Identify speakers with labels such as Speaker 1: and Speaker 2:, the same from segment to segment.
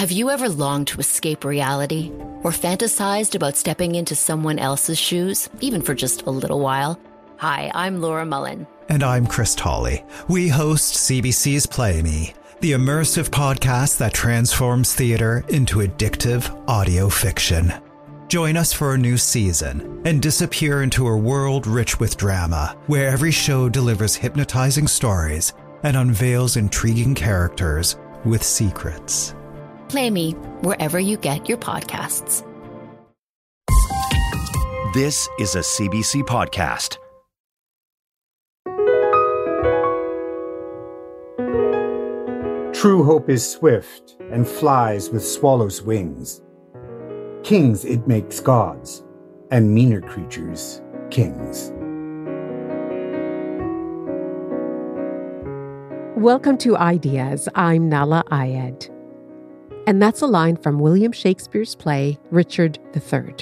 Speaker 1: Have you ever longed to escape reality or fantasized about stepping into someone else's shoes, even for just a little while? Hi, I'm Laura Mullen.
Speaker 2: And I'm Chris Tolley. We host CBC's Play Me, the immersive podcast that transforms theater into addictive audio fiction. Join us for a new season and disappear into a world rich with drama, where every show delivers hypnotizing stories and unveils intriguing characters with secrets.
Speaker 1: Play me wherever you get your podcasts.
Speaker 3: This is a CBC podcast.
Speaker 4: True hope is swift and flies with swallows' wings. Kings it makes gods, and meaner creatures kings.
Speaker 5: Welcome to Ideas. I'm Nahlah Ayed. And that's a line from William Shakespeare's play, Richard III,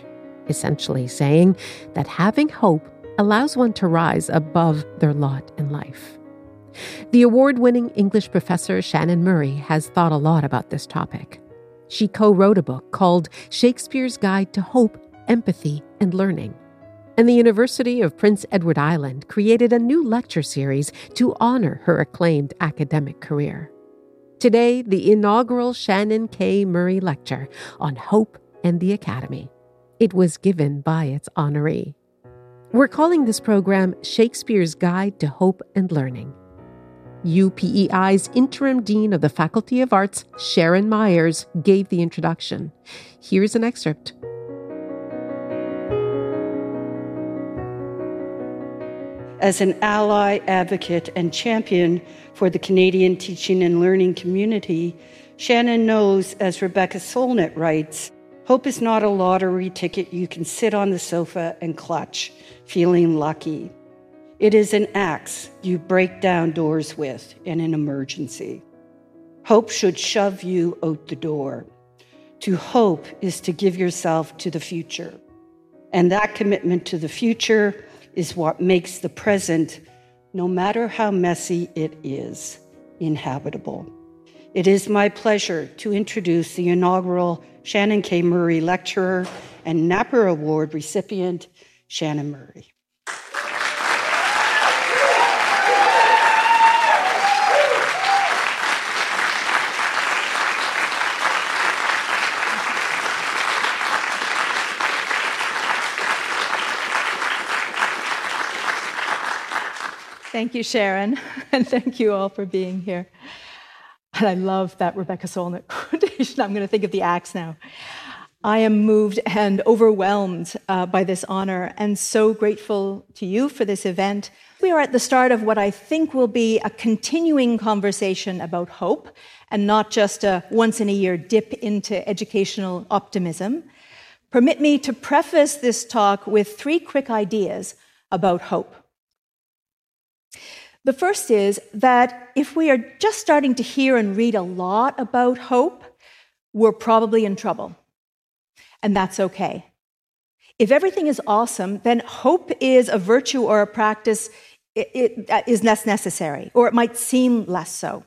Speaker 5: essentially saying that having hope allows one to rise above their lot in life. The award winning English professor Shannon Murray has thought a lot about this topic. She co wrote a book called Shakespeare's Guide to Hope, Empathy, and Learning. And the University of Prince Edward Island created a new lecture series to honor her acclaimed academic career. Today, the inaugural Shannon K. Murray Lecture on Hope and the Academy. It was given by its honoree. We're calling this program Shakespeare's Guide to Hope and Learning. UPEI's interim dean of the Faculty of Arts, Sharon Myers, gave the introduction. Here's an excerpt.
Speaker 6: As an ally, advocate, and champion for the Canadian teaching and learning community, Shannon knows, as Rebecca Solnit writes, hope is not a lottery ticket you can sit on the sofa and clutch, feeling lucky. It is an axe you break down doors with in an emergency. Hope should shove you out the door. To hope is to give yourself to the future. And that commitment to the future is what makes the present, no matter how messy it is, inhabitable. It is my pleasure to introduce the inaugural Shannon K. Murray Lecturer and Knapper Award recipient, Shannon Murray.
Speaker 7: Thank you, Sharon, and thank you all for being here. And I love that Rebecca Solnit quotation. I'm going to think of the axe now. I am moved and overwhelmed uh, by this honor and so grateful to you for this event. We are at the start of what I think will be a continuing conversation about hope and not just a once in a year dip into educational optimism. Permit me to preface this talk with three quick ideas about hope. The first is that if we are just starting to hear and read a lot about hope, we're probably in trouble. And that's okay. If everything is awesome, then hope is a virtue or a practice it, it is less necessary, or it might seem less so.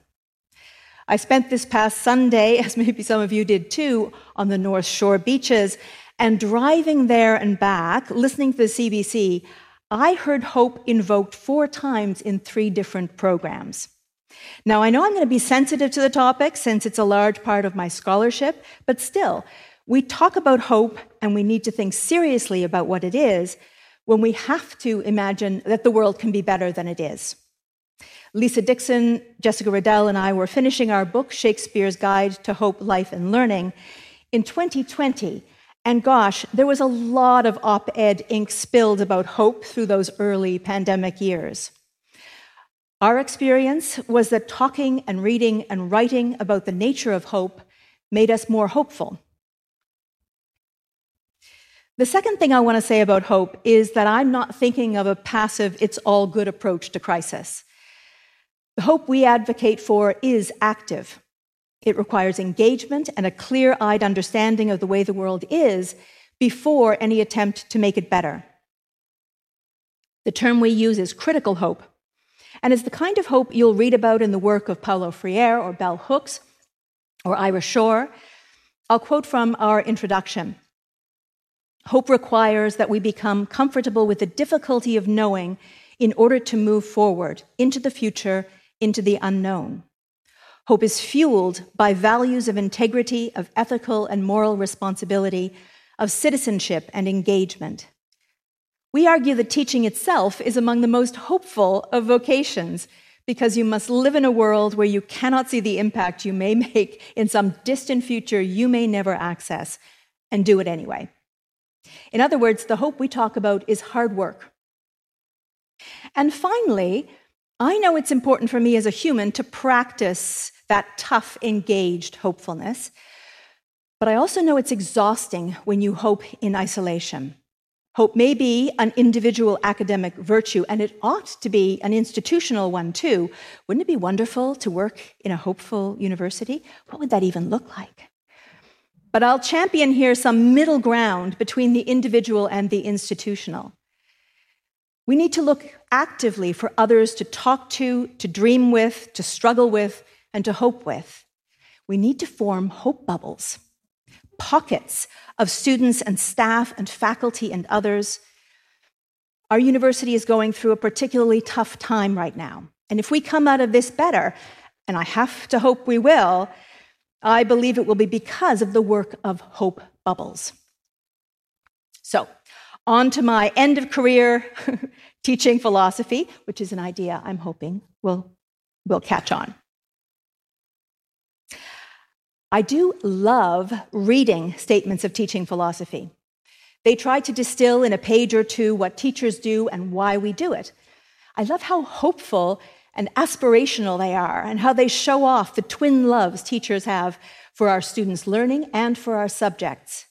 Speaker 7: I spent this past Sunday, as maybe some of you did too, on the North Shore beaches, and driving there and back, listening to the CBC, I heard hope invoked four times in three different programs. Now, I know I'm going to be sensitive to the topic since it's a large part of my scholarship, but still, we talk about hope and we need to think seriously about what it is when we have to imagine that the world can be better than it is. Lisa Dickson, Jessica Riddell, and I were finishing our book, Shakespeare's Guide to Hope, Life, and Learning, in 2020, and gosh, there was a lot of op ed ink spilled about hope through those early pandemic years. Our experience was that talking and reading and writing about the nature of hope made us more hopeful. The second thing I want to say about hope is that I'm not thinking of a passive, it's all good approach to crisis. The hope we advocate for is active. It requires engagement and a clear eyed understanding of the way the world is before any attempt to make it better. The term we use is critical hope, and is the kind of hope you'll read about in the work of Paulo Freire or Bell Hooks or Ira Shor. I'll quote from our introduction. Hope requires that we become comfortable with the difficulty of knowing in order to move forward into the future, into the unknown. Hope is fueled by values of integrity, of ethical and moral responsibility, of citizenship and engagement. We argue that teaching itself is among the most hopeful of vocations because you must live in a world where you cannot see the impact you may make in some distant future you may never access and do it anyway. In other words, the hope we talk about is hard work. And finally, I know it's important for me as a human to practice that tough, engaged hopefulness, but I also know it's exhausting when you hope in isolation. Hope may be an individual academic virtue, and it ought to be an institutional one too. Wouldn't it be wonderful to work in a hopeful university? What would that even look like? But I'll champion here some middle ground between the individual and the institutional. We need to look actively for others to talk to, to dream with, to struggle with, and to hope with. We need to form hope bubbles, pockets of students and staff and faculty and others. Our university is going through a particularly tough time right now. And if we come out of this better, and I have to hope we will, I believe it will be because of the work of hope bubbles. So, on to my end of career teaching philosophy, which is an idea I'm hoping will, will catch on. I do love reading statements of teaching philosophy. They try to distill in a page or two what teachers do and why we do it. I love how hopeful and aspirational they are, and how they show off the twin loves teachers have for our students' learning and for our subjects.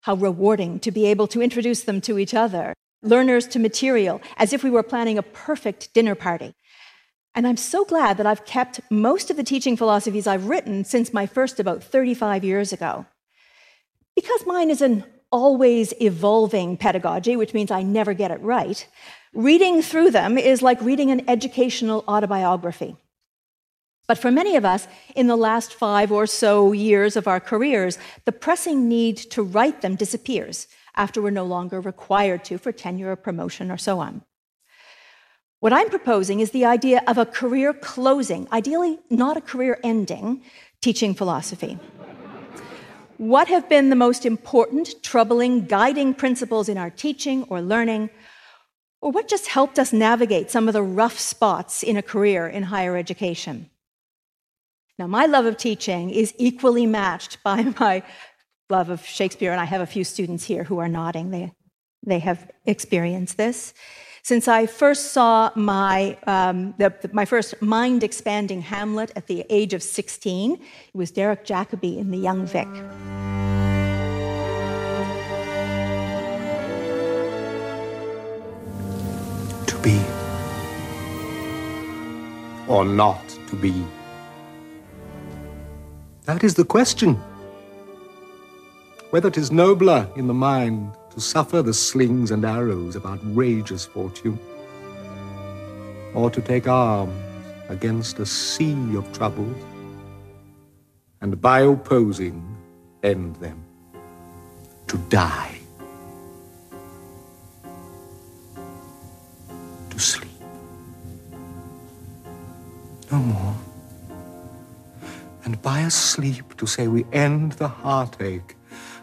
Speaker 7: How rewarding to be able to introduce them to each other, learners to material, as if we were planning a perfect dinner party. And I'm so glad that I've kept most of the teaching philosophies I've written since my first about 35 years ago. Because mine is an always evolving pedagogy, which means I never get it right, reading through them is like reading an educational autobiography. But for many of us, in the last five or so years of our careers, the pressing need to write them disappears after we're no longer required to for tenure or promotion or so on. What I'm proposing is the idea of a career closing, ideally not a career ending, teaching philosophy. What have been the most important, troubling, guiding principles in our teaching or learning? Or what just helped us navigate some of the rough spots in a career in higher education? Now, my love of teaching is equally matched by my love of Shakespeare, and I have a few students here who are nodding. They, they have experienced this. Since I first saw my, um, the, my first mind expanding Hamlet at the age of 16, it was Derek Jacobi in The Young Vic.
Speaker 8: To be or not to be? That is the question. Whether it is nobler in the mind to suffer the slings and arrows of outrageous fortune, or to take arms against a sea of troubles, and by opposing end them, to die, to sleep. No more. And by a sleep to say we end the heartache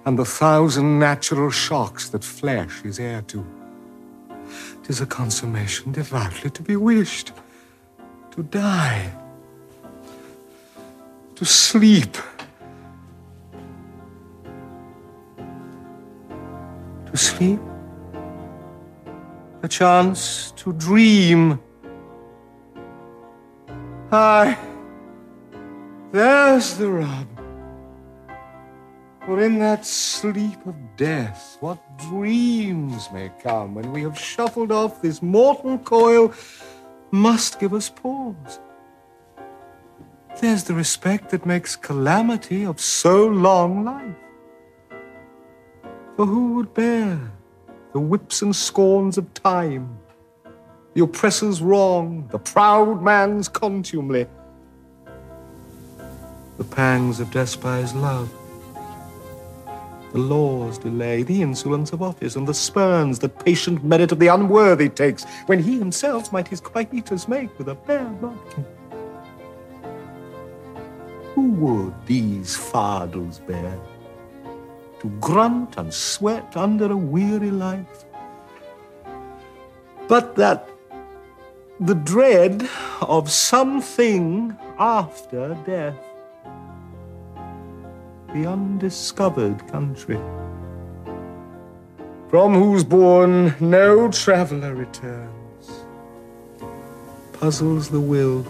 Speaker 8: and the thousand natural shocks that flesh is heir to. Tis a consummation devoutly to be wished. To die. To sleep. To sleep. A chance to dream. Aye, there's the rub. For in that sleep of death, what dreams may come when we have shuffled off this mortal coil must give us pause. There's the respect that makes calamity of so long life. For who would bear the whips and scorns of time, the oppressor's wrong, the proud man's contumely, the pangs of despised love? The laws delay, the insolence of office, and the spurns that patient merit of the unworthy takes, when he himself might his quietus make with a bare bodkin. Who would these fardels bear? To grunt and sweat under a weary life? But that the dread of something after death the undiscovered country, from whose bourne no traveller returns, puzzles the will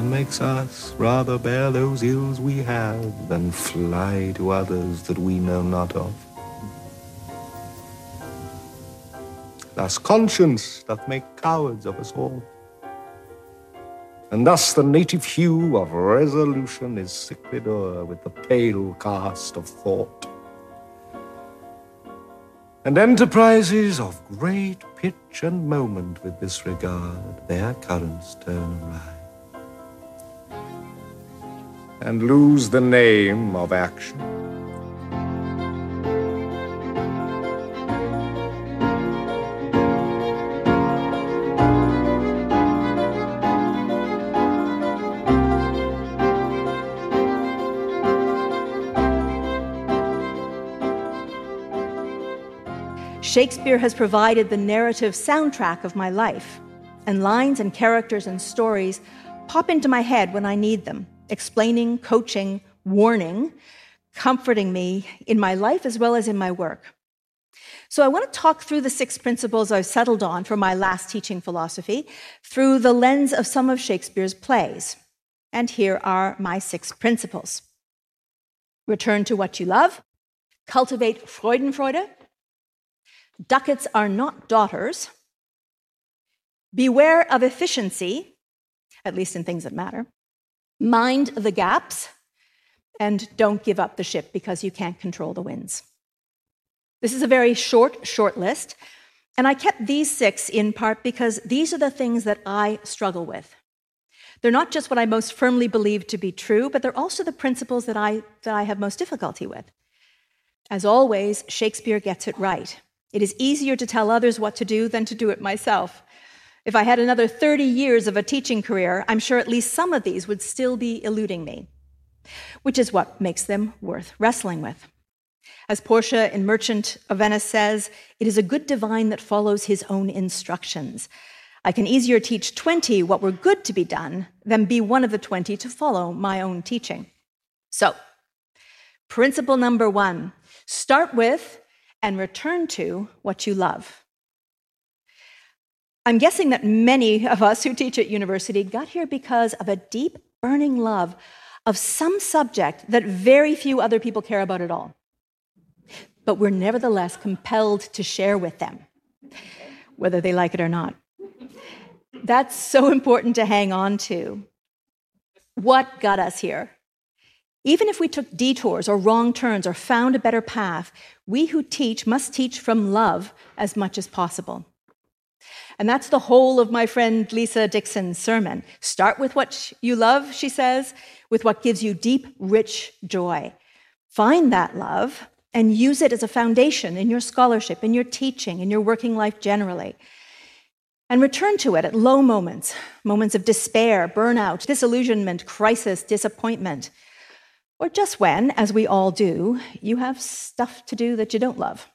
Speaker 8: and makes us rather bear those ills we have than fly to others that we know not of. Thus conscience doth make cowards of us all. And thus the native hue of resolution is sicklied o'er with the pale cast of thought. And enterprises of great pitch and moment with this regard, their currents turn awry, and lose the name of action.
Speaker 7: Shakespeare has provided the narrative soundtrack of my life, and lines and characters and stories pop into my head when I need them, explaining, coaching, warning, comforting me in my life as well as in my work. So I want to talk through the six principles I've settled on for my last teaching philosophy through the lens of some of Shakespeare's plays. And here are my six principles. Return to what you love, cultivate Freudenfreude, Ducats are not daughters. Beware of efficiency, at least in things that matter. Mind the gaps, and don't give up the ship because you can't control the winds. This is a very short, short list, and I kept these six in part because these are the things that I struggle with. They're not just what I most firmly believe to be true, but they're also the principles that I, that I have most difficulty with. As always, Shakespeare gets it right. It is easier to tell others what to do than to do it myself. If I had another 30 years of a teaching career, I'm sure at least some of these would still be eluding me, which is what makes them worth wrestling with. As Portia in Merchant of Venice says, it is a good divine that follows his own instructions. I can easier teach 20 what were good to be done than be one of the 20 to follow my own teaching. So, principle number one start with and return to what you love. I'm guessing that many of us who teach at university got here because of a deep, burning love of some subject that very few other people care about at all. But we're nevertheless compelled to share with them, whether they like it or not. That's so important to hang on to. What got us here? Even if we took detours or wrong turns or found a better path, we who teach must teach from love as much as possible. And that's the whole of my friend Lisa Dickson's sermon. Start with what you love, she says, with what gives you deep, rich joy. Find that love and use it as a foundation in your scholarship, in your teaching, in your working life generally. And return to it at low moments, moments of despair, burnout, disillusionment, crisis, disappointment or just when, as we all do, you have stuff to do that you don't love.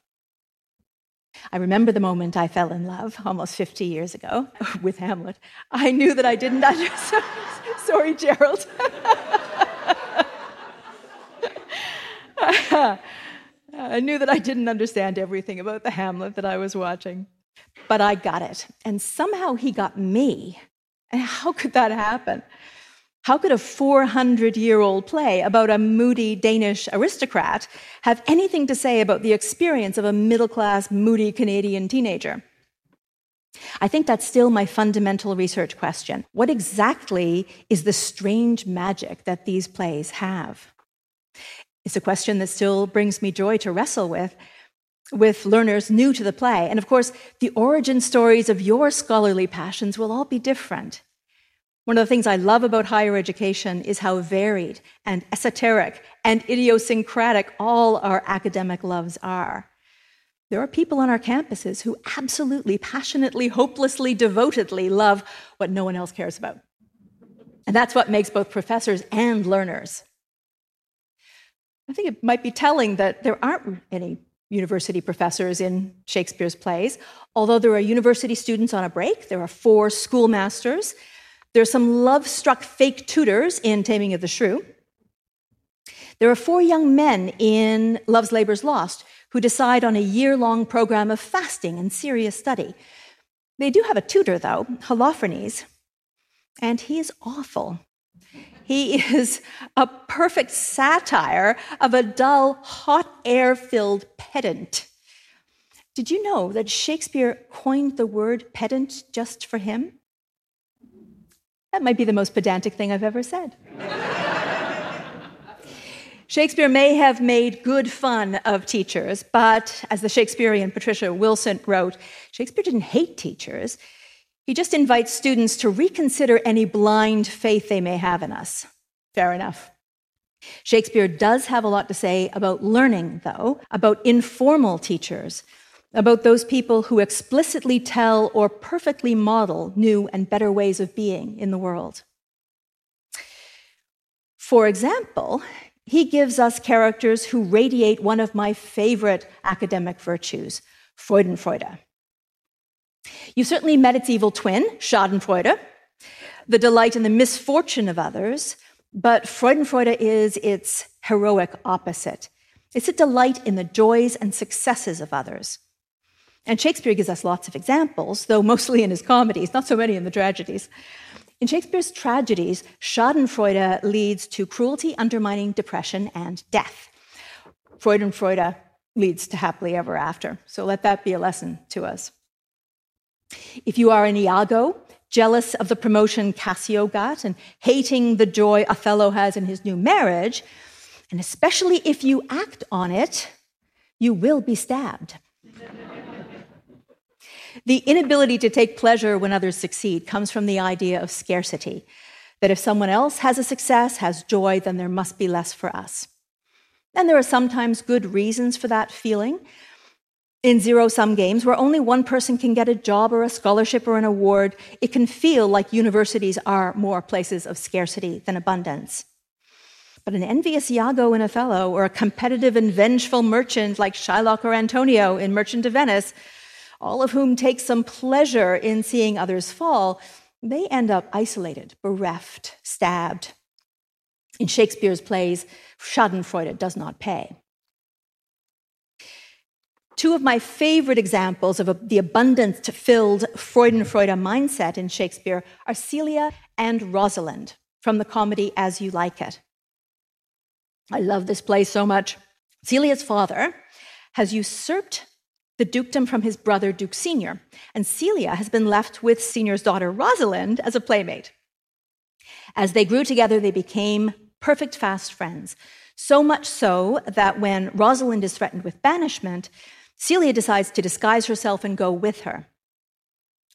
Speaker 7: I remember the moment I fell in love almost 50 years ago with Hamlet. I knew that I didn't understand. Sorry, Gerald. I knew that I didn't understand everything about the Hamlet that I was watching, but I got it. And somehow he got me. And how could that happen? How could a 400 year old play about a moody Danish aristocrat have anything to say about the experience of a middle class, moody Canadian teenager? I think that's still my fundamental research question. What exactly is the strange magic that these plays have? It's a question that still brings me joy to wrestle with, with learners new to the play. And of course, the origin stories of your scholarly passions will all be different. One of the things I love about higher education is how varied and esoteric and idiosyncratic all our academic loves are. There are people on our campuses who absolutely, passionately, hopelessly, devotedly love what no one else cares about. And that's what makes both professors and learners. I think it might be telling that there aren't any university professors in Shakespeare's plays. Although there are university students on a break, there are four schoolmasters, there are some love struck fake tutors in Taming of the Shrew. There are four young men in Love's Labour's Lost who decide on a year long program of fasting and serious study. They do have a tutor, though, Holofernes, and he is awful. He is a perfect satire of a dull, hot air filled pedant. Did you know that Shakespeare coined the word pedant just for him? That might be the most pedantic thing I've ever said. Shakespeare may have made good fun of teachers, but as the Shakespearean Patricia Wilson wrote, Shakespeare didn't hate teachers. He just invites students to reconsider any blind faith they may have in us. Fair enough. Shakespeare does have a lot to say about learning, though, about informal teachers, about those people who explicitly tell or perfectly model new and better ways of being in the world. For example, he gives us characters who radiate one of my favorite academic virtues, Freudenfreude. You've certainly met its evil twin, Schadenfreude, the delight in the misfortune of others, but Freudenfreude is its heroic opposite. It's a delight in the joys and successes of others. And Shakespeare gives us lots of examples, though mostly in his comedies, not so many in the tragedies. In Shakespeare's tragedies, Schadenfreude leads to cruelty, undermining, depression, and death. Freudenfreude leads to happily ever after. So let that be a lesson to us. If you are an Iago, jealous of the promotion Cassio got and hating the joy Othello has in his new marriage, and especially if you act on it, you will be stabbed. The inability to take pleasure when others succeed comes from the idea of scarcity that if someone else has a success, has joy, then there must be less for us. And there are sometimes good reasons for that feeling. In zero sum games, where only one person can get a job or a scholarship or an award, it can feel like universities are more places of scarcity than abundance. But an envious Iago in Othello, or a competitive and vengeful merchant like Shylock or Antonio in Merchant of Venice, all of whom take some pleasure in seeing others fall, they end up isolated, bereft, stabbed. In Shakespeare's plays, Schadenfreude does not pay. Two of my favorite examples of the abundance filled Freudenfreude mindset in Shakespeare are Celia and Rosalind from the comedy As You Like It. I love this play so much. Celia's father has usurped the dukedom from his brother, Duke Senior, and Celia has been left with Senior's daughter, Rosalind, as a playmate. As they grew together, they became perfect fast friends. So much so that when Rosalind is threatened with banishment, Celia decides to disguise herself and go with her.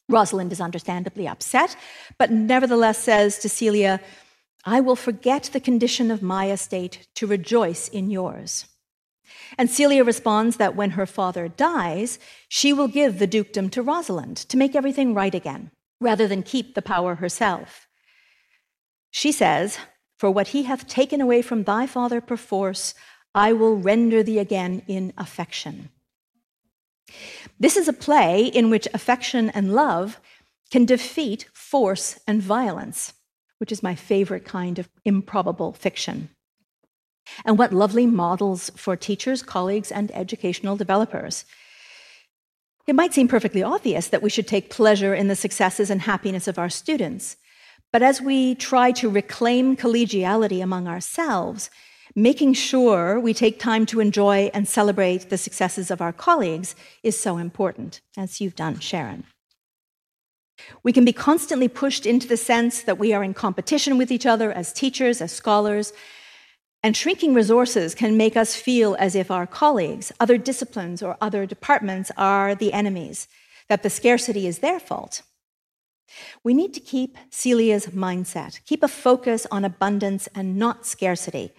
Speaker 7: Rosalind is understandably upset, but nevertheless says to Celia, I will forget the condition of my estate to rejoice in yours. And Celia responds that when her father dies, she will give the dukedom to Rosalind to make everything right again, rather than keep the power herself. She says, For what he hath taken away from thy father perforce, I will render thee again in affection. This is a play in which affection and love can defeat force and violence, which is my favorite kind of improbable fiction. And what lovely models for teachers, colleagues, and educational developers. It might seem perfectly obvious that we should take pleasure in the successes and happiness of our students. But as we try to reclaim collegiality among ourselves, making sure we take time to enjoy and celebrate the successes of our colleagues is so important, as you've done, Sharon. We can be constantly pushed into the sense that we are in competition with each other as teachers, as scholars, and shrinking resources can make us feel as if our colleagues, other disciplines, or other departments are the enemies, that the scarcity is their fault. We need to keep Celia's mindset, keep a focus on abundance and not scarcity,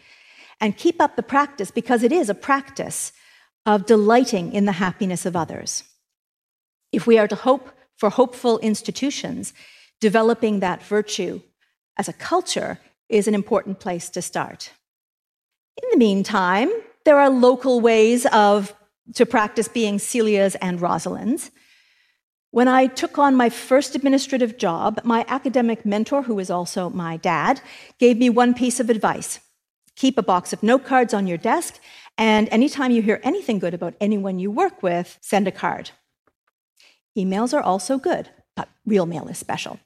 Speaker 7: and keep up the practice because it is a practice of delighting in the happiness of others. If we are to hope for hopeful institutions, developing that virtue as a culture is an important place to start. In the meantime, there are local ways of to practice being Celia's and Rosalind's. When I took on my first administrative job, my academic mentor, who is also my dad, gave me one piece of advice keep a box of note cards on your desk, and anytime you hear anything good about anyone you work with, send a card. Emails are also good, but real mail is special.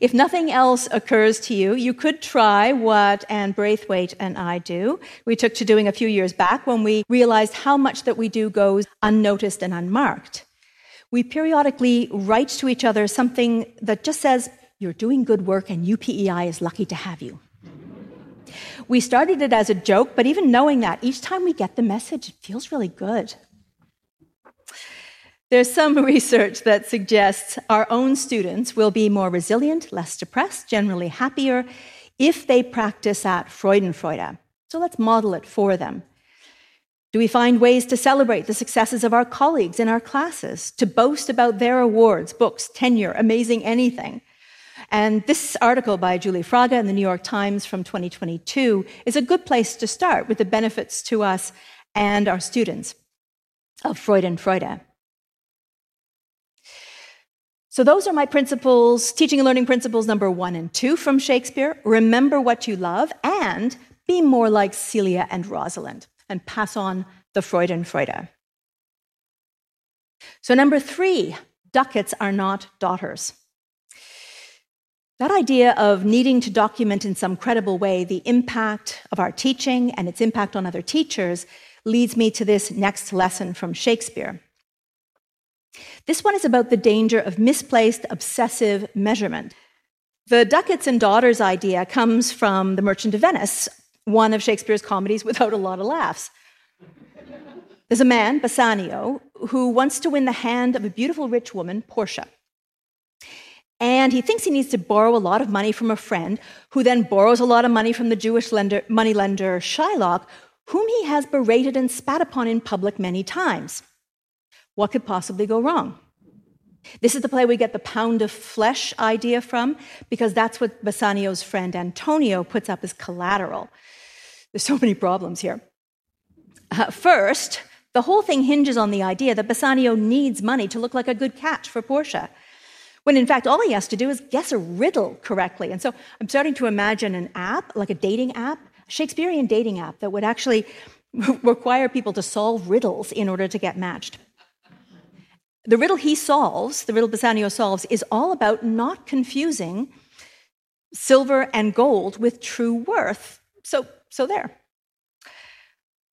Speaker 7: If nothing else occurs to you, you could try what Ann Braithwaite and I do. We took to doing a few years back when we realized how much that we do goes unnoticed and unmarked we periodically write to each other something that just says, You're doing good work and UPEI is lucky to have you. We started it as a joke, but even knowing that, each time we get the message, it feels really good. There's some research that suggests our own students will be more resilient, less depressed, generally happier if they practice at Freudenfreude. So let's model it for them. Do we find ways to celebrate the successes of our colleagues in our classes, to boast about their awards, books, tenure, amazing anything? And this article by Julie Fraga in the New York Times from 2022 is a good place to start with the benefits to us and our students of Freud and Freudenfreude. So, those are my principles, teaching and learning principles number one and two from Shakespeare. Remember what you love and be more like Celia and Rosalind and pass on the Freudenfreude. So, number three, ducats are not daughters. That idea of needing to document in some credible way the impact of our teaching and its impact on other teachers leads me to this next lesson from Shakespeare. This one is about the danger of misplaced obsessive measurement. The ducats and daughters idea comes from The Merchant of Venice, one of Shakespeare's comedies without a lot of laughs. There's a man, Bassanio, who wants to win the hand of a beautiful rich woman, Portia. And he thinks he needs to borrow a lot of money from a friend, who then borrows a lot of money from the Jewish lender, moneylender Shylock, whom he has berated and spat upon in public many times. What could possibly go wrong? This is the play we get the pound of flesh idea from, because that's what Bassanio's friend Antonio puts up as collateral. There's so many problems here. Uh, first, the whole thing hinges on the idea that Bassanio needs money to look like a good catch for Portia. When in fact, all he has to do is guess a riddle correctly. And so I'm starting to imagine an app, like a dating app, a Shakespearean dating app, that would actually require people to solve riddles in order to get matched. The riddle he solves, the riddle Bassanio solves, is all about not confusing silver and gold with true worth. So so there.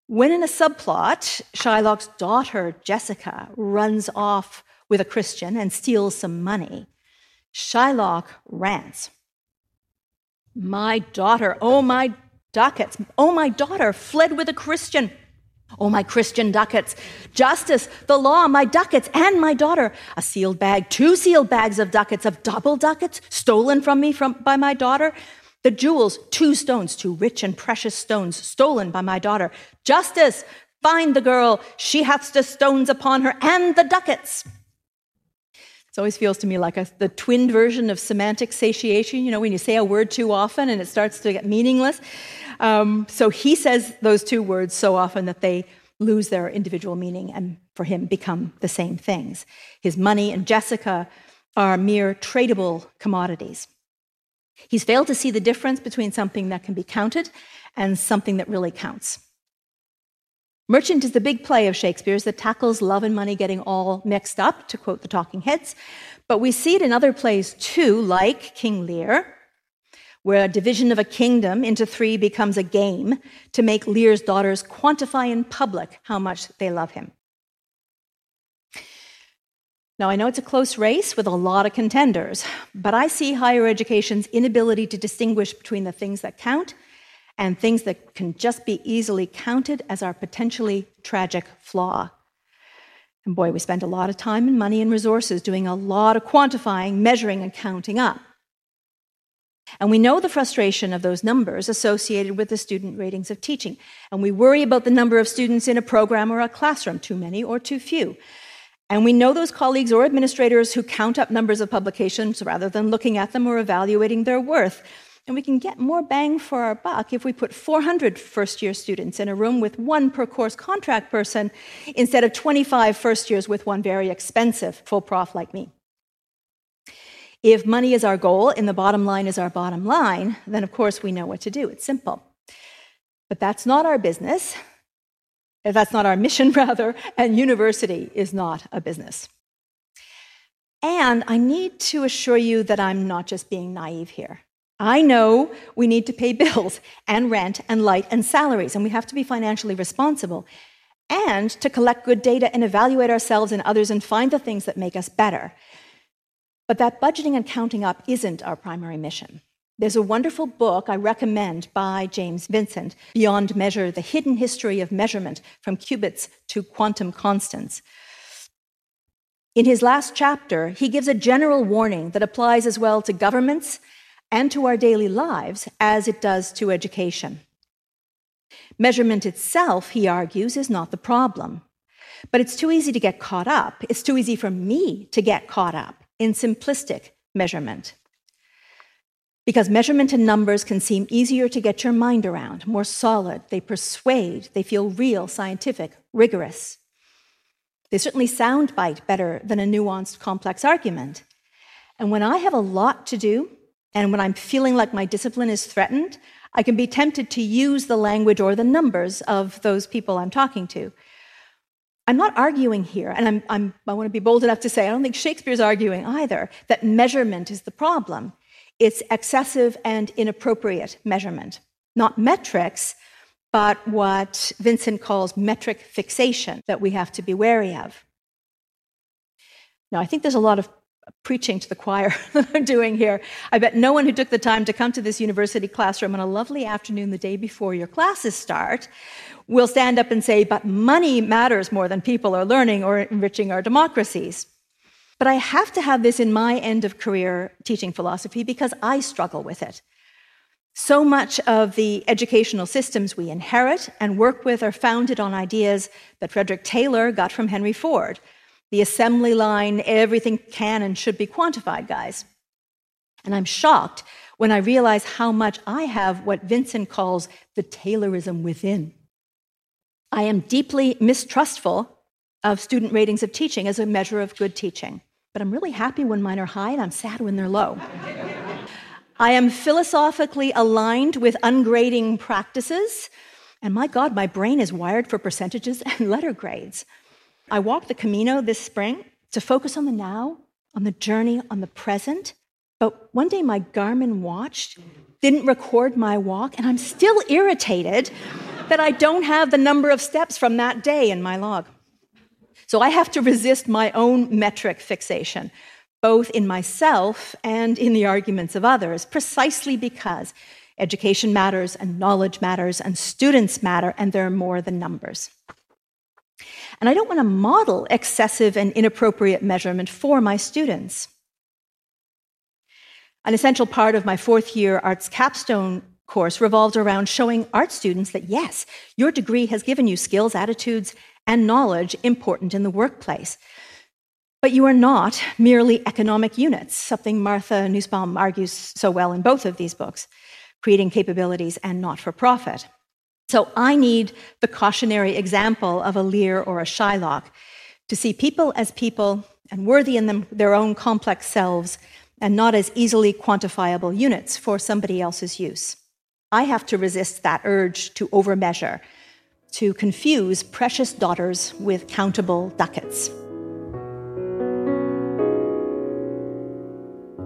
Speaker 7: When in a subplot, Shylock's daughter, Jessica, runs off with a Christian and steals some money, Shylock rants. My daughter, oh my ducats, oh my daughter, fled with a Christian. Oh, my Christian ducats, justice, the law, my ducats, and my daughter. A sealed bag, two sealed bags of ducats, of double ducats, stolen from me from, by my daughter. The jewels, two stones, two rich and precious stones, stolen by my daughter. Justice, find the girl. She hath the stones upon her and the ducats. It always feels to me like a, the twin version of semantic satiation, you know, when you say a word too often and it starts to get meaningless. Um, so he says those two words so often that they lose their individual meaning and for him become the same things. His money and Jessica are mere tradable commodities. He's failed to see the difference between something that can be counted and something that really counts. Merchant is the big play of Shakespeare's that tackles love and money getting all mixed up, to quote the Talking Heads. But we see it in other plays too, like King Lear, where a division of a kingdom into three becomes a game to make Lear's daughters quantify in public how much they love him. Now, I know it's a close race with a lot of contenders, but I see higher education's inability to distinguish between the things that count and things that can just be easily counted as our potentially tragic flaw. And boy, we spend a lot of time and money and resources doing a lot of quantifying, measuring, and counting up. And we know the frustration of those numbers associated with the student ratings of teaching. And we worry about the number of students in a program or a classroom, too many or too few. And we know those colleagues or administrators who count up numbers of publications rather than looking at them or evaluating their worth. And we can get more bang for our buck if we put 400 first year students in a room with one per course contract person instead of 25 first years with one very expensive full prof like me. If money is our goal and the bottom line is our bottom line, then of course we know what to do. It's simple. But that's not our business. Uh, that's not our mission, rather, and university is not a business. And I need to assure you that I'm not just being naive here. I know we need to pay bills and rent and light and salaries, and we have to be financially responsible and to collect good data and evaluate ourselves and others and find the things that make us better. But that budgeting and counting up isn't our primary mission. There's a wonderful book I recommend by James Vincent, Beyond Measure The Hidden History of Measurement from Cubits to Quantum Constants. In his last chapter, he gives a general warning that applies as well to governments and to our daily lives as it does to education. Measurement itself, he argues, is not the problem. But it's too easy to get caught up. It's too easy for me to get caught up in simplistic measurement. Because measurement and numbers can seem easier to get your mind around, more solid, they persuade, they feel real, scientific, rigorous. They certainly sound bite better than a nuanced, complex argument. And when I have a lot to do, and when I'm feeling like my discipline is threatened, I can be tempted to use the language or the numbers of those people I'm talking to. I'm not arguing here, and I'm, I'm, i want to be bold enough to say I don't think Shakespeare's arguing either that measurement is the problem. It's excessive and inappropriate measurement, not metrics, but what Vincent calls metric fixation that we have to be wary of. Now, I think there's a lot of preaching to the choir that I'm doing here. I bet no one who took the time to come to this university classroom on a lovely afternoon the day before your classes start will stand up and say, but money matters more than people are learning or enriching our democracies. But I have to have this in my end of career teaching philosophy because I struggle with it. So much of the educational systems we inherit and work with are founded on ideas that Frederick Taylor got from Henry Ford. The assembly line, everything can and should be quantified, guys. And I'm shocked when I realize how much I have what Vincent calls the Taylorism within. I am deeply mistrustful of student ratings of teaching as a measure of good teaching, but I'm really happy when mine are high and I'm sad when they're low. I am philosophically aligned with ungrading practices, and my God, my brain is wired for percentages and letter grades. I walked the Camino this spring to focus on the now, on the journey, on the present. But one day my Garmin watch didn't record my walk, and I'm still irritated that I don't have the number of steps from that day in my log. So I have to resist my own metric fixation, both in myself and in the arguments of others, precisely because education matters and knowledge matters and students matter, and they're more than numbers. And I don't want to model excessive and inappropriate measurement for my students. An essential part of my fourth year arts capstone course revolved around showing art students that yes, your degree has given you skills, attitudes, and knowledge important in the workplace. But you are not merely economic units, something Martha Nussbaum argues so well in both of these books, creating capabilities and not for profit. So I need the cautionary example of a Lear or a Shylock to see people as people and worthy in them, their own complex selves and not as easily quantifiable units for somebody else's use. I have to resist that urge to overmeasure, to confuse precious daughters with countable ducats.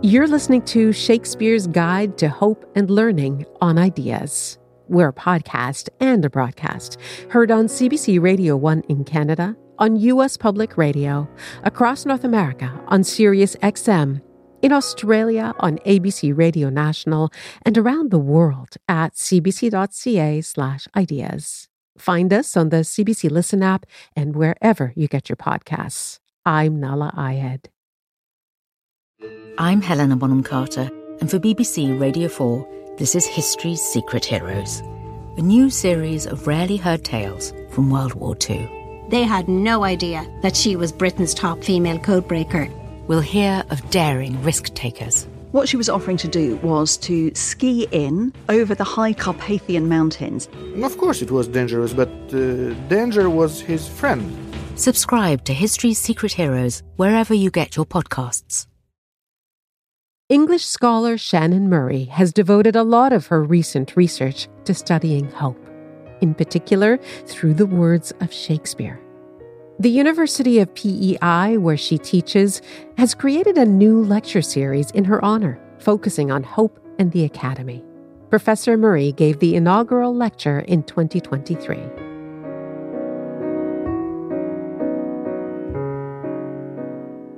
Speaker 5: You're listening to Shakespeare's Guide to Hope and Learning on Ideas. We're a podcast and a broadcast heard on CBC Radio 1 in Canada, on U.S. Public Radio, across North America on Sirius XM in Australia on ABC Radio National, and around the world at cbc.ca/ideas. Find us on the CBC Listen app and wherever you get your podcasts. I'm Nahlah Ayed.
Speaker 9: I'm Helena Bonham Carter, and for BBC Radio 4, this is History's Secret Heroes, a new series of rarely heard tales from World War II.
Speaker 10: They had no idea that she was Britain's top female codebreaker.
Speaker 9: We'll hear of daring risk takers.
Speaker 11: What she was offering to do was to ski in over the high Carpathian Mountains.
Speaker 12: Of course, it was dangerous, but uh, danger was his friend.
Speaker 9: Subscribe to History's Secret Heroes wherever you get your podcasts.
Speaker 5: English scholar Shannon Murray has devoted a lot of her recent research to studying hope, in particular through the words of Shakespeare. The University of PEI, where she teaches, has created a new lecture series in her honor, focusing on hope and the academy. Professor Murray gave the inaugural lecture in 2023.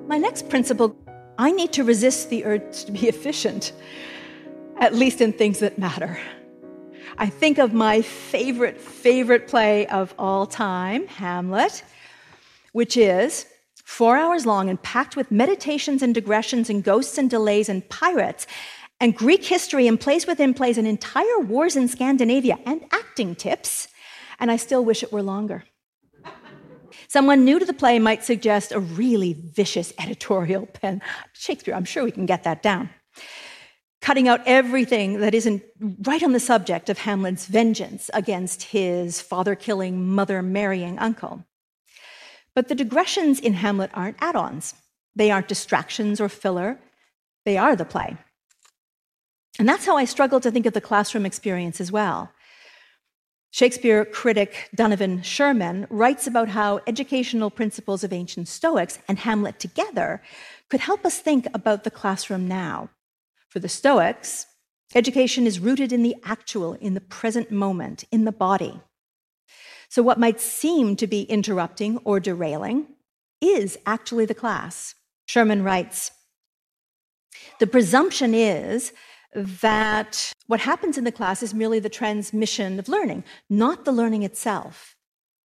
Speaker 7: My next principle I need to resist the urge to be efficient, at least in things that matter. I think of my favorite, favorite play of all time, Hamlet, which is four hours long and packed with meditations and digressions and ghosts and delays and pirates and Greek history and plays within plays and entire wars in Scandinavia and acting tips. And I still wish it were longer. Someone new to the play might suggest a really vicious editorial pen. Shakespeare, I'm sure we can get that down. Cutting out everything that isn't right on the subject of Hamlet's vengeance against his father killing, mother marrying uncle. But the digressions in Hamlet aren't add ons, they aren't distractions or filler, they are the play. And that's how I struggle to think of the classroom experience as well. Shakespeare critic Donovan Sherman writes about how educational principles of ancient Stoics and Hamlet together could help us think about the classroom now. For the Stoics, education is rooted in the actual, in the present moment, in the body. So, what might seem to be interrupting or derailing is actually the class. Sherman writes The presumption is that what happens in the class is merely the transmission of learning, not the learning itself.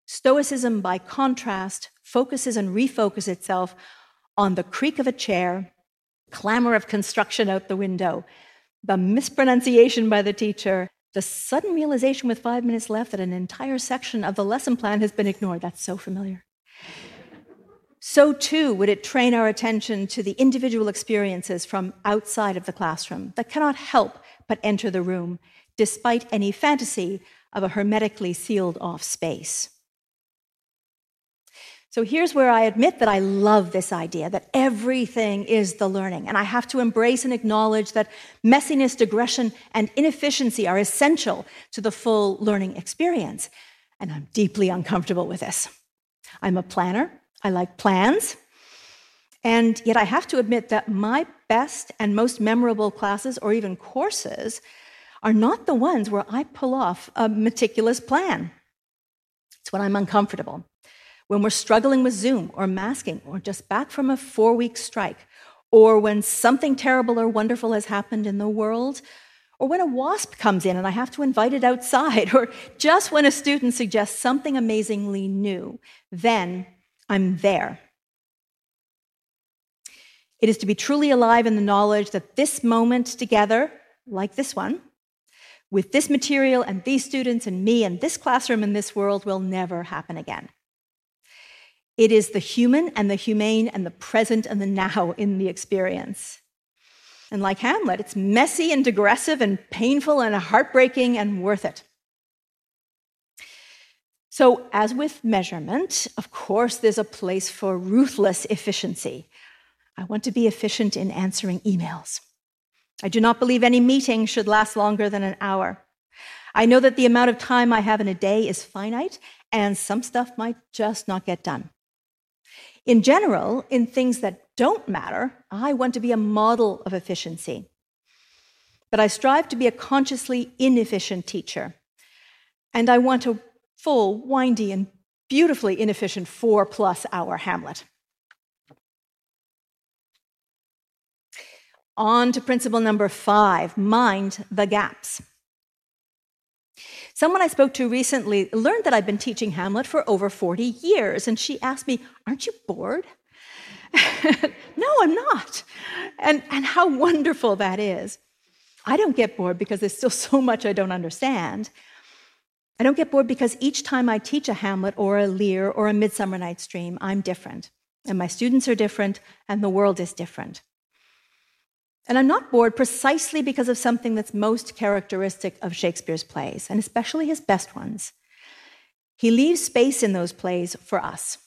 Speaker 7: Stoicism, by contrast, focuses and refocuses itself on the creak of a chair, clamor of construction out the window, the mispronunciation by the teacher, the sudden realization with five minutes left that an entire section of the lesson plan has been ignored. That's so familiar so too would it train our attention to the individual experiences from outside of the classroom that cannot help but enter the room, despite any fantasy of a hermetically sealed off space. So here's where I admit that I love this idea that everything is the learning. And I have to embrace and acknowledge that messiness, digression, and inefficiency are essential to the full learning experience. And I'm deeply uncomfortable with this. I'm a planner, I like plans. And yet I have to admit that my best and most memorable classes or even courses are not the ones where I pull off a meticulous plan. It's when I'm uncomfortable, when we're struggling with Zoom or masking or just back from a four week strike, or when something terrible or wonderful has happened in the world, or when a wasp comes in and I have to invite it outside, or just when a student suggests something amazingly new, then I'm there. It is to be truly alive in the knowledge that this moment together, like this one, with this material and these students and me and this classroom and this world will never happen again. It is the human and the humane and the present and the now in the experience. And like Hamlet, it's messy and digressive and painful and heartbreaking and worth it. So, as with measurement, of course, there's a place for ruthless efficiency. I want to be efficient in answering emails. I do not believe any meeting should last longer than an hour. I know that the amount of time I have in a day is finite, and some stuff might just not get done. In general, in things that don't matter, I want to be a model of efficiency. But I strive to be a consciously inefficient teacher. And I want a full, windy, and beautifully inefficient four plus hour Hamlet. On to principle number five mind the gaps. Someone I spoke to recently learned that I've been teaching Hamlet for over 40 years, and she asked me, Aren't you bored? no, I'm not. And, and how wonderful that is. I don't get bored because there's still so much I don't understand. I don't get bored because each time I teach a Hamlet or a Lear or a Midsummer Night's Dream, I'm different. And my students are different, and the world is different. And I'm not bored precisely because of something that's most characteristic of Shakespeare's plays, and especially his best ones. He leaves space in those plays for us,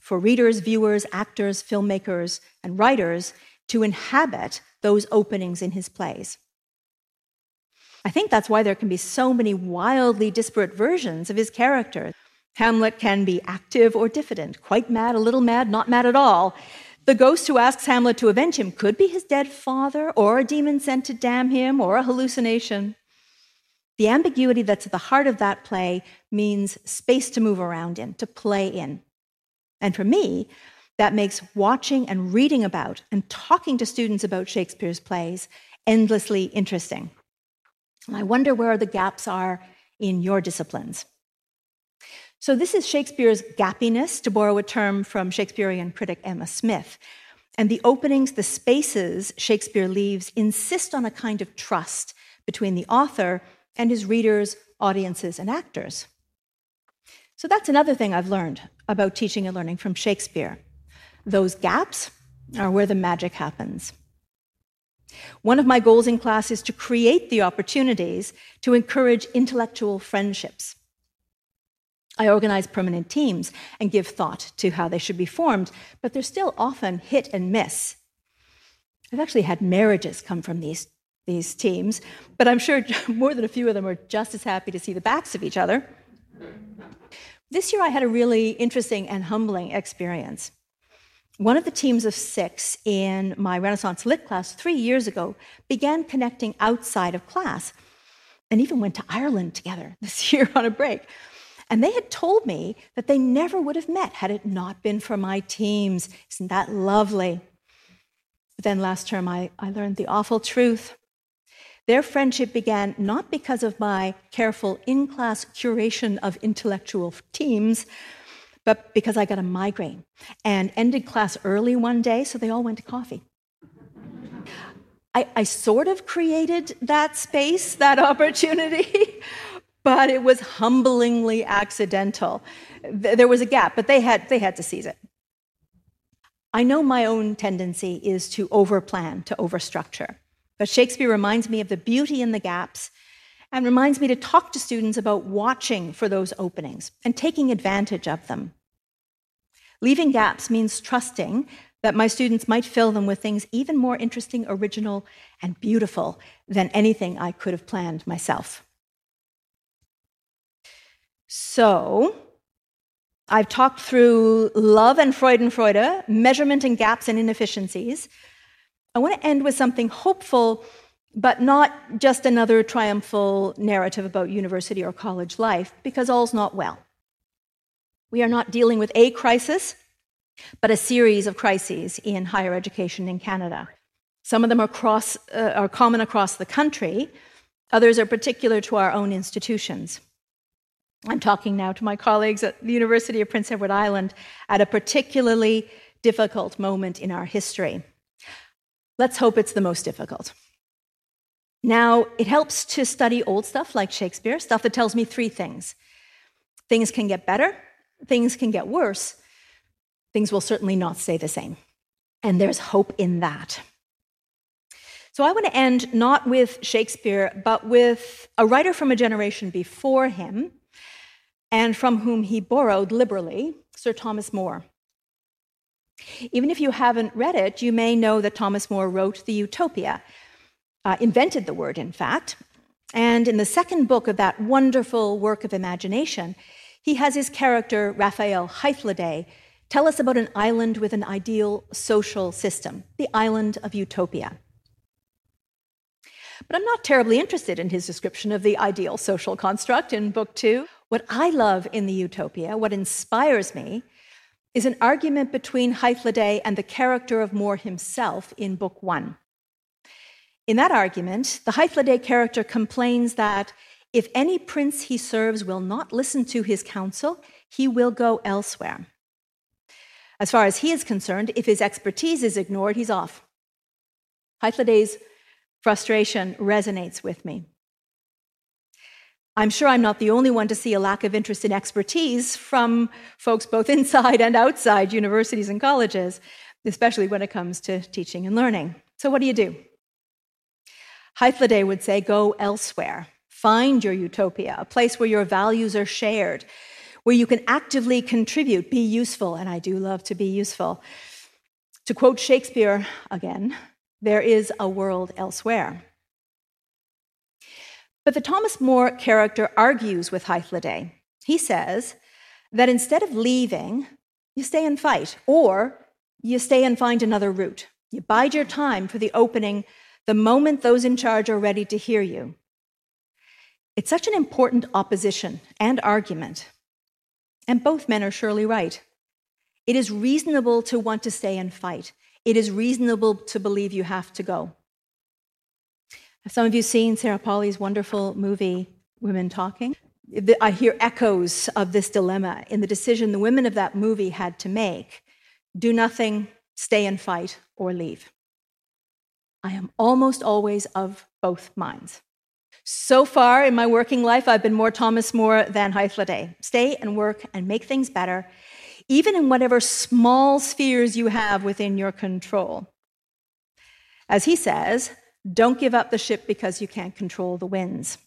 Speaker 7: for readers, viewers, actors, filmmakers, and writers to inhabit those openings in his plays. I think that's why there can be so many wildly disparate versions of his character. Hamlet can be active or diffident, quite mad, a little mad, not mad at all. The ghost who asks Hamlet to avenge him could be his dead father, or a demon sent to damn him, or a hallucination. The ambiguity that's at the heart of that play means space to move around in, to play in. And for me, that makes watching and reading about and talking to students about Shakespeare's plays endlessly interesting. And I wonder where the gaps are in your disciplines. So, this is Shakespeare's gappiness, to borrow a term from Shakespearean critic Emma Smith. And the openings, the spaces Shakespeare leaves insist on a kind of trust between the author and his readers, audiences, and actors. So, that's another thing I've learned about teaching and learning from Shakespeare. Those gaps are where the magic happens. One of my goals in class is to create the opportunities to encourage intellectual friendships I organize permanent teams and give thought to how they should be formed, but they're still often hit and miss. I've actually had marriages come from these, these teams, but I'm sure more than a few of them are just as happy to see the backs of each other. This year, I had a really interesting and humbling experience. One of the teams of six in my Renaissance Lit class three years ago began connecting outside of class and even went to Ireland together this year on a break. And they had told me that they never would have met had it not been for my teams. Isn't that lovely? But then last term, I, I learned the awful truth. Their friendship began not because of my careful in class curation of intellectual teams, but because I got a migraine and ended class early one day, so they all went to coffee. I, I sort of created that space, that opportunity, but it was humblingly accidental. There was a gap, but they had, they had to seize it. I know my own tendency is to overplan, to overstructure. But Shakespeare reminds me of the beauty in the gaps and reminds me to talk to students about watching for those openings and taking advantage of them. Leaving gaps means trusting that my students might fill them with things even more interesting, original, and beautiful than anything I could have planned myself. So, I've talked through love and Freudenfreude, measurement and gaps and inefficiencies. I want to end with something hopeful, but not just another triumphal narrative about university or college life, because all's not well. We are not dealing with a crisis, but a series of crises in higher education in Canada. Some of them are, cross, uh, are common across the country, others are particular to our own institutions. I'm talking now to my colleagues at the University of Prince Edward Island at a particularly difficult moment in our history. Let's hope it's the most difficult. Now, it helps to study old stuff like Shakespeare, stuff that tells me three things things can get better, things can get worse, things will certainly not stay the same. And there's hope in that. So I want to end not with Shakespeare, but with a writer from a generation before him and from whom he borrowed liberally, Sir Thomas More. Even if you haven't read it, you may know that Thomas More wrote the Utopia, uh, invented the word, in fact. And in the second book of that wonderful work of imagination, he has his character, Raphael Hythloday, tell us about an island with an ideal social system, the island of Utopia. But I'm not terribly interested in his description of the ideal social construct in Book Two. What I love in the Utopia, what inspires me, is an argument between Hythloday and the character of More himself in Book One. In that argument, the Hythloday character complains that If any prince he serves will not listen to his counsel, he will go elsewhere. As far as he is concerned, if his expertise is ignored, he's off. Hythloday's frustration resonates with me. I'm sure I'm not the only one to see a lack of interest in expertise from folks both inside and outside universities and colleges, especially when it comes to teaching and learning. So, what do you do? Hythloday would say, go elsewhere. Find your utopia, a place where your values are shared, where you can actively contribute, be useful, and I do love to be useful. To quote Shakespeare again, there is a world elsewhere. But the Thomas More character argues with Hythloday. He says that instead of leaving, you stay and fight, or you stay and find another route. You bide your time for the opening the moment those in charge are ready to hear you. It's such an important opposition and argument. And both men are surely right. It is reasonable to want to stay and fight. It is reasonable to believe you have to go. Some of you seen Sarah Polley's wonderful movie, Women Talking? I hear echoes of this dilemma in the decision the women of that movie had to make do nothing, stay and fight, or leave. I am almost always of both minds. So far in my working life, I've been more Thomas More than Hythloday. Stay and work and make things better, even in whatever small spheres you have within your control. As he says, don't give up the ship because you can't control the winds.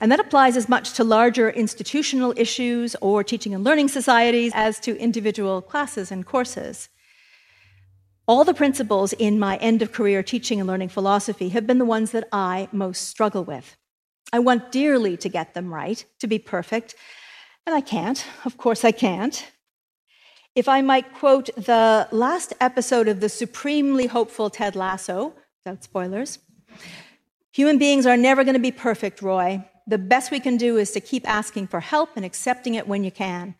Speaker 7: And that applies as much to larger institutional issues or teaching and learning societies as to individual classes and courses. All the principles in my end of career teaching and learning philosophy have been the ones that I most struggle with. I want dearly to get them right, to be perfect, and I can't. Of course, I can't. If I might quote the last episode of the supremely hopeful Ted Lasso, without spoilers. Human beings are never going to be perfect, Roy. The best we can do is to keep asking for help and accepting it when you can.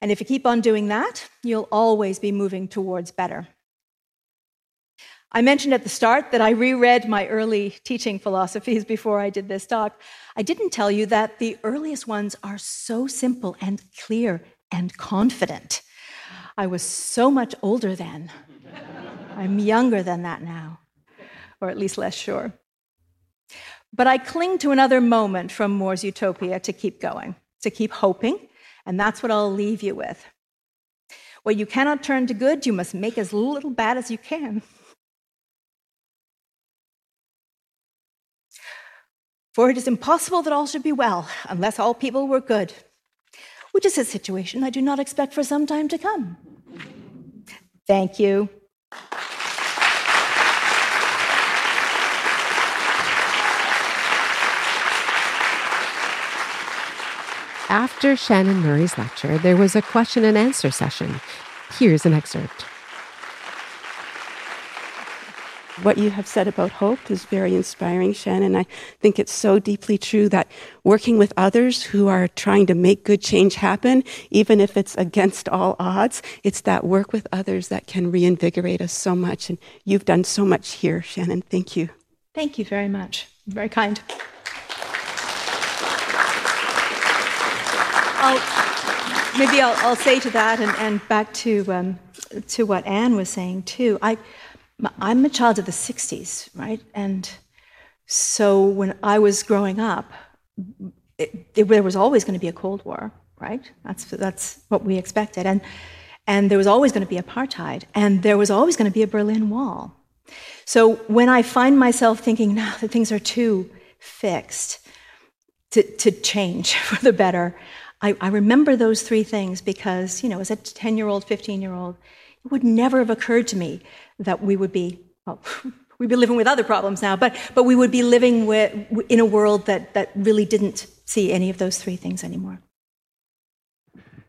Speaker 7: And if you keep on doing that, you'll always be moving towards better. I mentioned at the start that I reread my early teaching philosophies before I did this talk. I didn't tell you that the earliest ones are so simple and clear and confident. I was so much older then. I'm younger than that now or at least less sure. But I cling to another moment from More's Utopia to keep going, to keep hoping, and that's what I'll leave you with. What you cannot turn to good, you must make as little bad as you can. For it is impossible that all should be well unless all people were good, which is a situation I do not expect for some time to come. Thank you.
Speaker 5: After Shannon Murray's lecture, there was a question and answer session. Here's an excerpt.
Speaker 13: What you have said about hope is very inspiring, Shannon. I think it's so deeply true that working with others who are trying to make good change happen, even if it's against all odds, it's that work with others that can reinvigorate us so much. And you've done so much here, Shannon. Thank you.
Speaker 7: Thank you very much. Very kind. I'll, maybe I'll, I'll, say to that and, and back to, um, to what Anne was saying too. I, I'm a child of the 60s, right? And so when I was growing up, it, it, there was always going to be a Cold War, right? That's, that's what we expected. And, and there was always going to be apartheid, and there was always going to be a Berlin Wall. So when I find myself thinking, now that things are too fixed to, to change for the better, I, I remember those three things because, you know, as a 10 year old, 15 year old, it would never have occurred to me that we would be, well, we'd be living with other problems now, but, but we would be living with, in a world that, that really didn't see any of those three things anymore.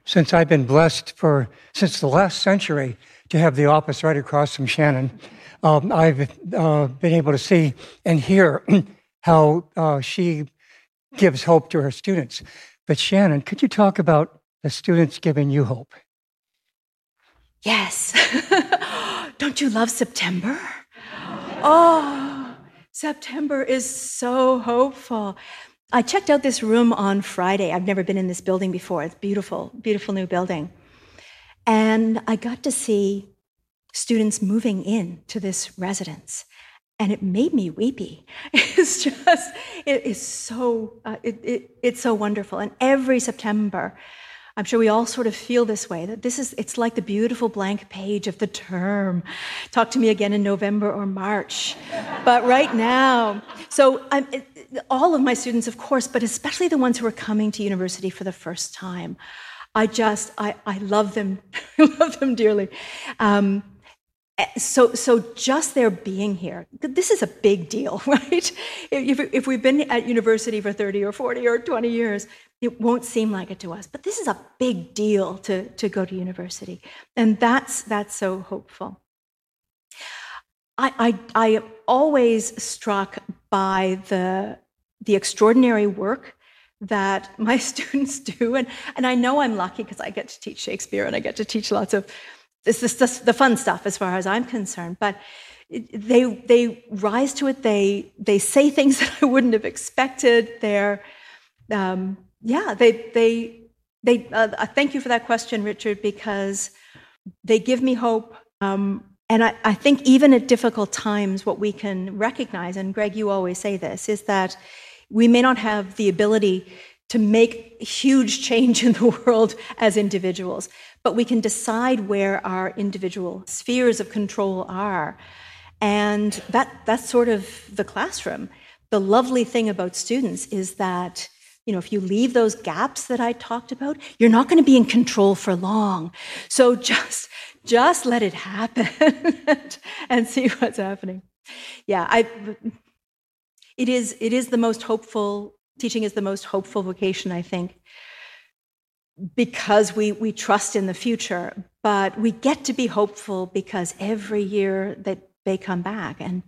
Speaker 14: Since I've been blessed for, since the last century, to have the office right across from Shannon, um, I've uh, been able to see and hear how uh, she gives hope to her students. But Shannon, could you talk about the students giving you hope?
Speaker 7: Yes. Don't you love September? Oh, September is so hopeful. I checked out this room on Friday. I've never been in this building before. It's beautiful, beautiful new building. And I got to see students moving in to this residence. And it made me weepy. It's just, it is so, uh, it, it, it's so wonderful. And every September, I'm sure we all sort of feel this way that this is, it's like the beautiful blank page of the term. Talk to me again in November or March. but right now, so I'm, all of my students, of course, but especially the ones who are coming to university for the first time, I just, I, I love them, I love them dearly. Um, Eh, so, so just their being here, this is a big deal, right? If, if we've been at university for 30 or 40 or 20 years, it won't seem like it to us. But this is a big deal to, to go to university. And that's, that's so hopeful. I, I, I am always struck by the, the extraordinary work that my students do. And, and I know I'm lucky because I get to teach Shakespeare and I get to teach lots of this, this, this, the fun stuff as far as I'm concerned. But they, they rise to it. They, they say things that I wouldn't have expected. They're, um, yeah, they, they, they, uh, thank you for that question, Richard, because they give me hope. Um, and I, I think even at difficult times, what we can recognize, and Greg, you always say this, is that we may not have the ability to make huge change in the world as individuals, but we can decide where our individual spheres of control are. And that, that's sort of the classroom. The lovely thing about students is that you know, if you leave those gaps that I talked about, you're not going to be in control for long. So just, just let it happen and see what's happening. Yeah, I, it is, it is the most hopeful, teaching is the most hopeful vocation, I think, because we, we trust in the future, but we get to be hopeful because every year that they come back and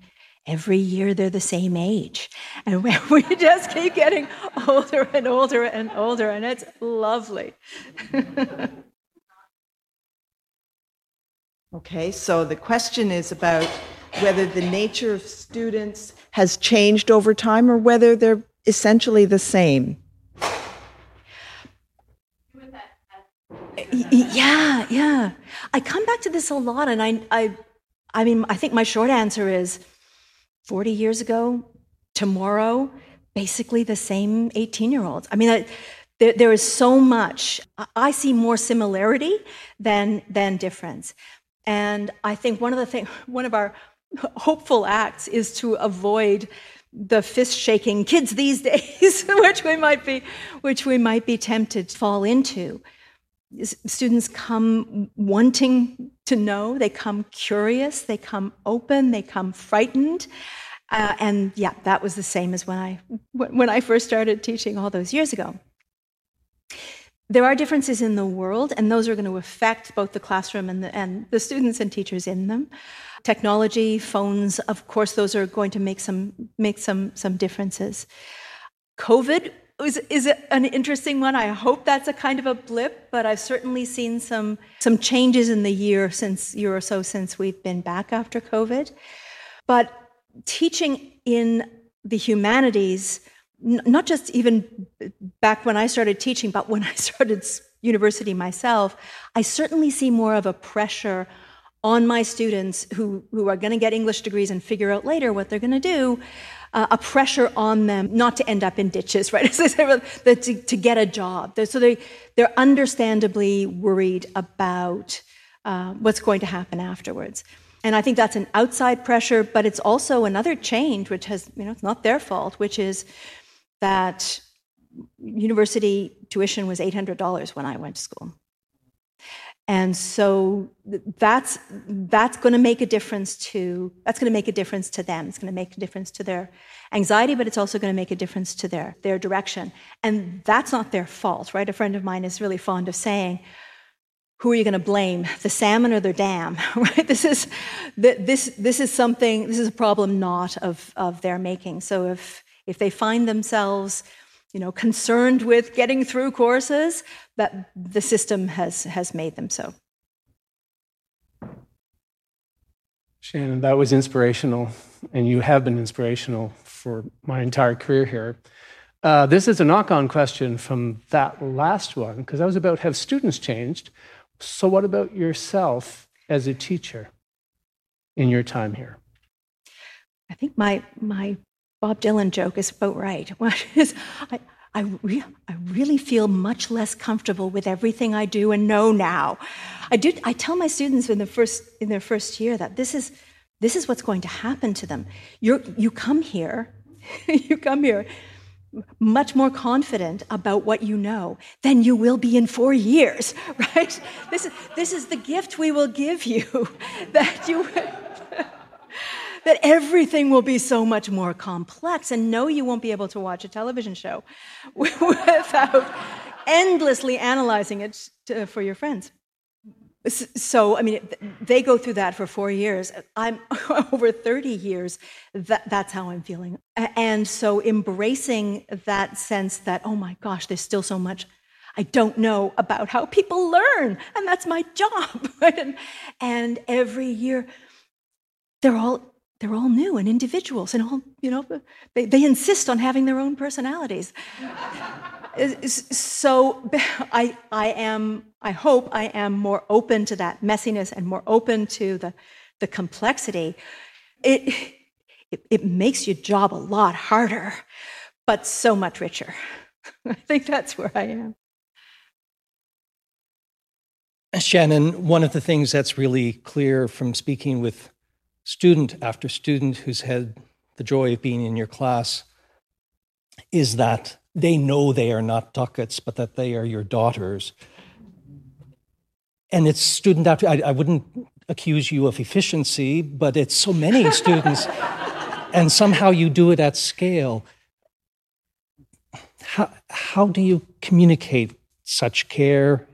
Speaker 7: every year they're the same age. And we just keep getting older and older and older, and it's lovely.
Speaker 15: okay, so the question is about whether the nature of students has changed over time or whether they're essentially the same.
Speaker 7: Yeah, yeah. I come back to this a lot, and I, I, I mean, I think my short answer is 40 years ago, tomorrow, basically the same 18 year olds. I mean, I, there, there is so much. I see more similarity than, than difference. And I think one of the things, one of our hopeful acts is to avoid the fist shaking kids these days, which we might be, which we might be tempted to fall into. Students come wanting to know, they come curious, they come open, they come frightened. Uh, and yeah, that was the same as when I, when I first started teaching all those years ago. There are differences in the world, and those are going to affect both the classroom and the, and the students and teachers in them. Technology, phones, of course, those are going to make some, make some, some differences. COVID is, is an interesting one. I hope that's a kind of a blip, but I've certainly seen some, some changes in the year since year or so since we've been back after COVID. But teaching in the humanities, not just even back when I started teaching, but when I started university myself, I certainly see more of a pressure on my students who, who are going to get English degrees and figure out later what they're going to do, uh, a pressure on them not to end up in ditches, right? To, to get a job. So they, they're understandably worried about uh, what's going to happen afterwards. And I think that's an outside pressure, but it's also another change, which has, you know, it's not their fault, which is that university tuition was $800 when I went to school. And so that's, that's going to make a difference to, that's going to make a difference to them. It's going to make a difference to their anxiety, but it's also going to make a difference to their, their direction. And that's not their fault, right? A friend of mine is really fond of saying, who are you going to blame the salmon or the dam right this is this this is something this is a problem not of of their making so if if they find themselves you know concerned with getting through courses that the system has has made them so
Speaker 16: shannon that was inspirational and you have been inspirational for my entire career here Uh, this is a knock on question from that last one, because that was about have students changed? So, what about yourself as a teacher in your time here?
Speaker 7: I think my, my Bob Dylan joke is about right. I, I, re- I really feel much less comfortable with everything I do and know now. I, do, I tell my students in, the first, in their first year that this is, this is what's going to happen to them. You're, you come here, you come here much more confident about what you know than you will be in four years, right? This is, this is the gift we will give you that you that everything will be so much more complex. And no, you won't be able to watch a television show without endlessly analyzing it to, for your friends. So, I mean, they go through that for four years. I'm over 30 years. That, that's how I'm feeling. And so, embracing that sense that, oh my gosh, there's still so much I don't know about how people learn, and that's my job. and, and every year, they're all they're all new and individuals and all, you know, they, they insist on having their own personalities. so I, I am, I hope I am more open to that messiness and more open to the, the complexity. It, it, it makes your job a lot harder, but so much richer. I think that's where I am.
Speaker 17: Shannon, one of the things that's really clear from speaking with student after student who's had the joy of being in your class is that they know they are not ducats, but that they are your daughters. And it's student after, I, I wouldn't accuse you of efficiency, but it's so many students, and somehow you do it at scale. How, how do you communicate such care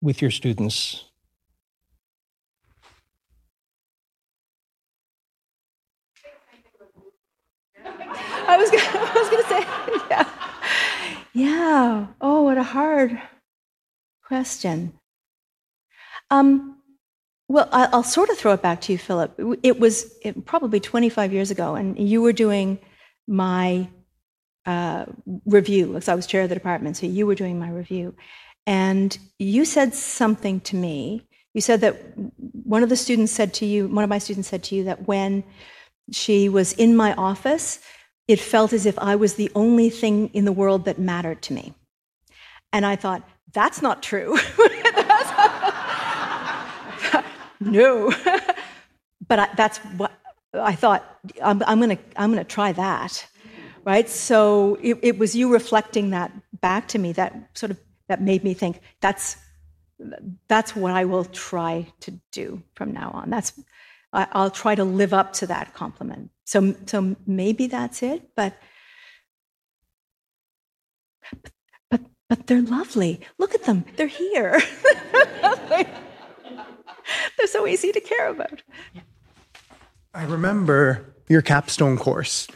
Speaker 17: with your students?
Speaker 7: I was gonna, I was gonna say, yeah. Yeah. Oh, what a hard question. Um, well, I'll sort of throw it back to you, Philip. It was probably 25 years ago, and you were doing my uh, review, because I was chair of the department, so you were doing my review. And you said something to me. You said that one of the students said to you, one of my students said to you that when she was in my office, it felt as if I was the only thing in the world that mattered to me. And I thought, that's not true. no. but I, that's what I thought, I'm, I'm going to I'm gonna try that. Right? So it, it was you reflecting that back to me that sort of that made me think that's that's what I will try to do from now on. That's I'll try to live up to that compliment. So, so maybe that's it, but, but, but they're lovely. Look at them. They're here. they're so easy to care about.
Speaker 18: I remember your capstone course,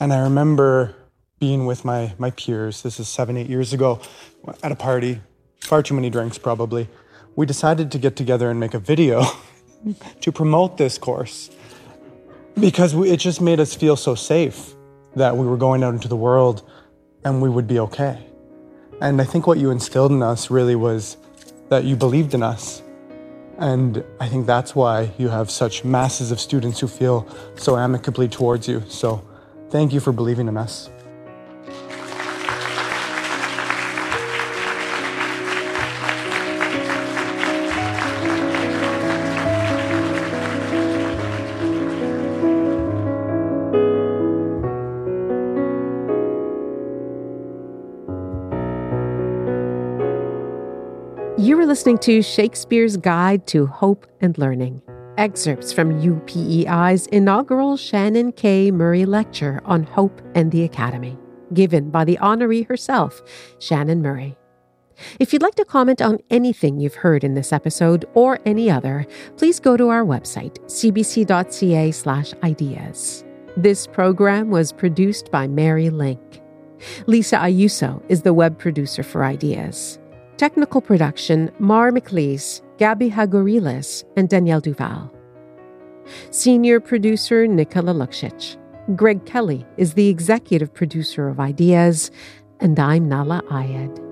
Speaker 18: and I remember being with my, my peers. This is seven, eight years ago at a party, far too many drinks probably. We decided to get together and make a video to promote this course because we, it just made us feel so safe that we were going out into the world and we would be okay. And I think what you instilled in us really was that you believed in us. And I think that's why you have such masses of students who feel so amicably towards you. So thank you for believing in us.
Speaker 5: Listening to Shakespeare's Guide to Hope and Learning, excerpts from UPEI's inaugural Shannon K. Murray Lecture on Hope and the Academy, given by the honoree herself, Shannon Murray. If you'd like to comment on anything you've heard in this episode or any other, please go to our website, cbc.ca/ideas. This program was produced by Mary Link. Lisa Ayuso is the web producer for Ideas. Technical production Mar McLeese, Gabby Hagorilis, and Danielle Duval. Senior producer Nicola Luksic. Greg Kelly is the executive producer of Ideas, and I'm Nahlah Ayed.